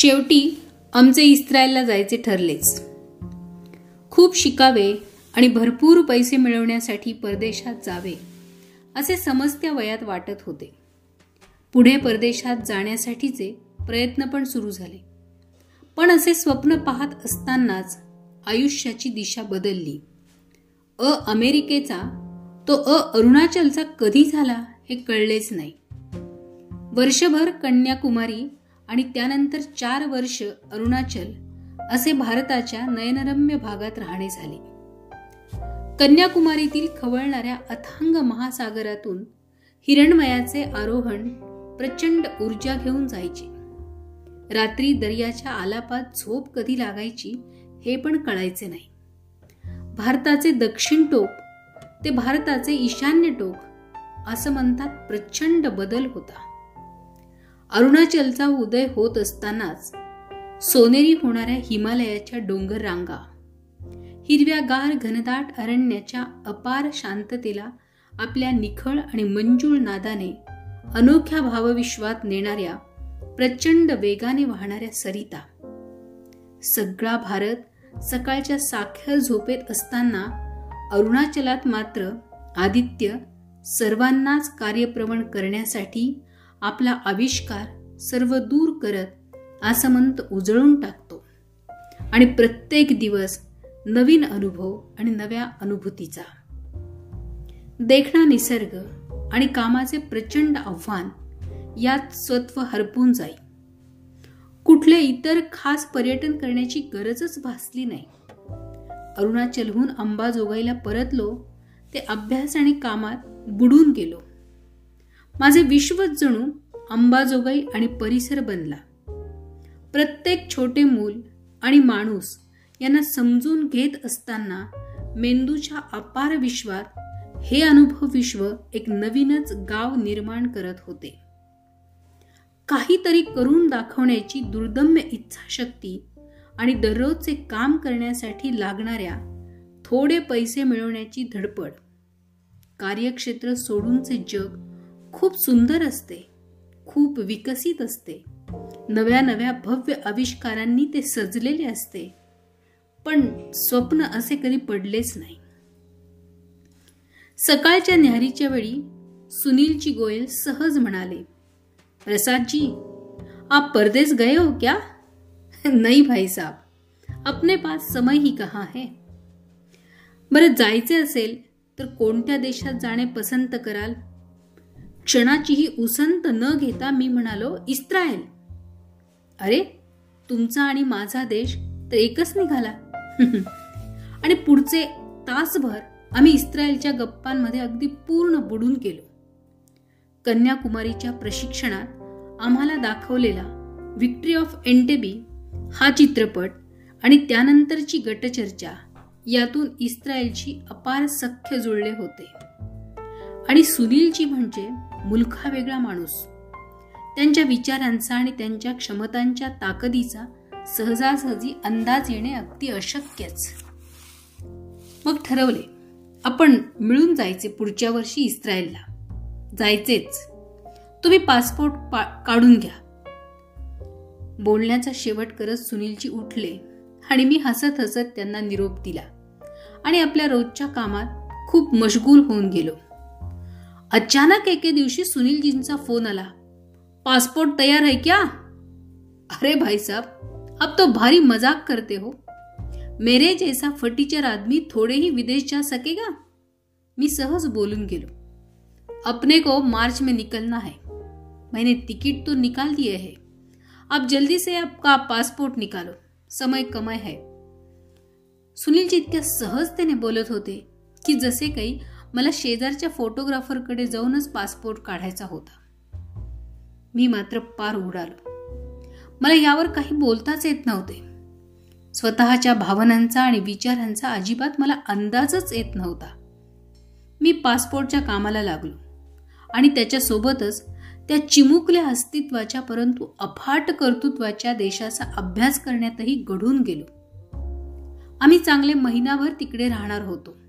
शेवटी आमचे इस्रायलला जायचे ठरलेच. खूप शिकावे आणि भरपूर पैसे मिळवण्यासाठी परदेशात जावे असे समजत्या वयात वाटत होते. पुढे परदेशात जाण्यासाठीचे प्रयत्न पण सुरू झाले. पण असे स्वप्न पाहत असतानाच आयुष्याची दिशा बदलली. अ अमेरिकेचा तो अ अरुणाचलचा कधी झाला हे कळलेच नाही. वर्षभर कन्याकुमारी आणि त्यानंतर चार वर्ष अरुणाचल असे भारताच्या नयनरम्य भागात राहणे झाले. कन्याकुमारीतील खवळणाऱ्या अथांग महासागरातून हिरणमयाचे आरोहण प्रचंड ऊर्जा घेऊन जायचे. रात्री दर्याच्या आलापात झोप कधी लागायची हे पण कळायचे नाही. भारताचे दक्षिण टोक ते भारताचे ईशान्य टोक असं म्हणतात प्रचंड बदल होता. अरुणाचलचा उदय होत असतानाच सोनेरी होणाऱ्या हिमालयाच्या डोंगर रांगा हिरव्यागार घनदाट अरण्याच्या अपार शांततेला आपल्या निखळ आणि मंजूळ नादाने अनोख्या भावविश्वात नेणाऱ्या प्रचंड वेगाने वाहणाऱ्या सरिता. सगळा भारत सकाळच्या साख्या झोपेत असताना अरुणाचलात मात्र आदित्य सर्वांनाच कार्यप्रवण करण्यासाठी आपला आविष्कार सर्व दूर करत आसमंत उजळून टाकतो. आणि प्रत्येक दिवस नवीन अनुभव आणि नव्या अनुभूतीचा. देखणा निसर्ग आणि कामाचे प्रचंड आव्हान यात स्वत्व हरपून जाई. कुठले इतर खास पर्यटन करण्याची गरजच भासली नाही. अरुणाचलहून अंबाजोगाईला परतलो ते अभ्यास आणि कामात बुडून गेलो. माझे विश्वच जणू अंबाजोगाई आणि परिसर बनला. प्रत्येक छोटे मूल आणि माणूस यांना समजून घेत असताना मेंदूच्या अपार विश्वात हे अनुभव विश्व एक नवीनच गाव निर्माण करत होते. काहीतरी करून दाखवण्याची दुर्दम्य इच्छाशक्ती आणि दररोजचे काम करण्यासाठी लागणाऱ्या थोडे पैसे मिळवण्याची धडपड कार्यक्षेत्र सोडूनचे जग खूप सुंदर असते खूप विकसित असते. नव्या नव्या भव्य आविष्कारांनी ते सजलेले असते. पण स्वप्न असे कधी पडलेच नाही. सकाळच्या न्याहारीच्या वेळी सुनीलची गोयल सहज म्हणाले प्रसादजी आप परदेश गए हो क्या? नाही भाई साहब अपने पास समय ही कहा है? बरं जायचे असेल तर कोणत्या देशात जाणे पसंत कराल क्षणाचीही उसंत न घेता मी म्हणालो इस्रायल अरे तुमचा आणि माझा देश तर एकच निघाला. आणि पुढचे तासभर आम्ही इस्रायलच्या गप्पांमध्ये अगदी पूर्ण बुडून गेलो. कन्याकुमारीच्या प्रशिक्षणात आम्हाला दाखवलेला विक्ट्री ऑफ एंटेबी हा चित्रपट आणि त्यानंतरची गटचर्चा यातून इस्रायलची अपार सख्य जुळले होते. आणि सुनीलजी म्हणजे मुलखा वेगळा माणूस. त्यांच्या विचारांचा आणि त्यांच्या क्षमतांच्या ताकदीचा सहजासहजी अंदाज येणे अगदी अशक्यच. मग ठरवले आपण मिळून जायचे पुढच्या वर्षी इस्रायलला. जायचेच. तुम्ही पासपोर्ट पा काढून घ्या. बोलण्याचा शेवट करत सुनीलजी उठले आणि मी हसत हसत त्यांना निरोप दिला आणि आपल्या रोजच्या कामात खूप मशगूल होऊन गेलो. अचानक एके दिवशी सुनीलजींचा फ़ोन आला. पासपोर्ट तयार है क्या? अरे भाई साहब अब तो भारी मज़ाक करते हो. मेरे जैसा फटीचर आदमी थोड़े ही विदेश जा सकेगा? मी सहज बोलून गेलो. अपने को मार्च में निकलना है. मैंने टिकट तो निकाल दिए है. अब जल्दी से आपका पासपोर्ट निकालो. समय कमाय है. सुनीलजी इतक्या सहजतेने बोलत होते की जसे काही मला शेजारच्या फोटोग्राफरकडे जाऊनच पासपोर्ट काढायचा होता. मी मात्र पार उडालो. मला यावर काही बोलताच येत नव्हते. स्वतःच्या भावनांचा आणि विचारांचा अजिबात मला अंदाजच येत नव्हता. मी पासपोर्टच्या कामाला लागलो आणि त्याच्यासोबतच त्या चिमुकल्या अस्तित्वाच्या परंतु अफाट कर्तृत्वाच्या देशाचा अभ्यास करण्यातही घडून गेलो. आम्ही चांगले महिनाभर तिकडे राहणार होतो.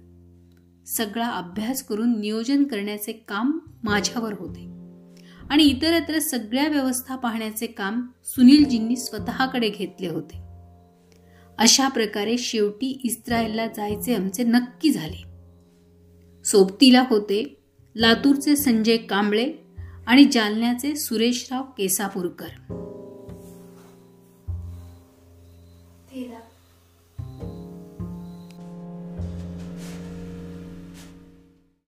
सगळा अभ्यास करून नियोजन करण्याचे काम माझ्यावर होते. आणि इतरत्र सगळ्या व्यवस्था पाहण्याचे काम सुनीलजींनी स्वतःकडे घेतले होते. अशा प्रकारे शेवटी इस्रायलला जायचे आमचे नक्की झाले. सोबतीला होते लातूरचे संजय कांबळे आणि जालन्याचे सुरेशराव केसापूरकर.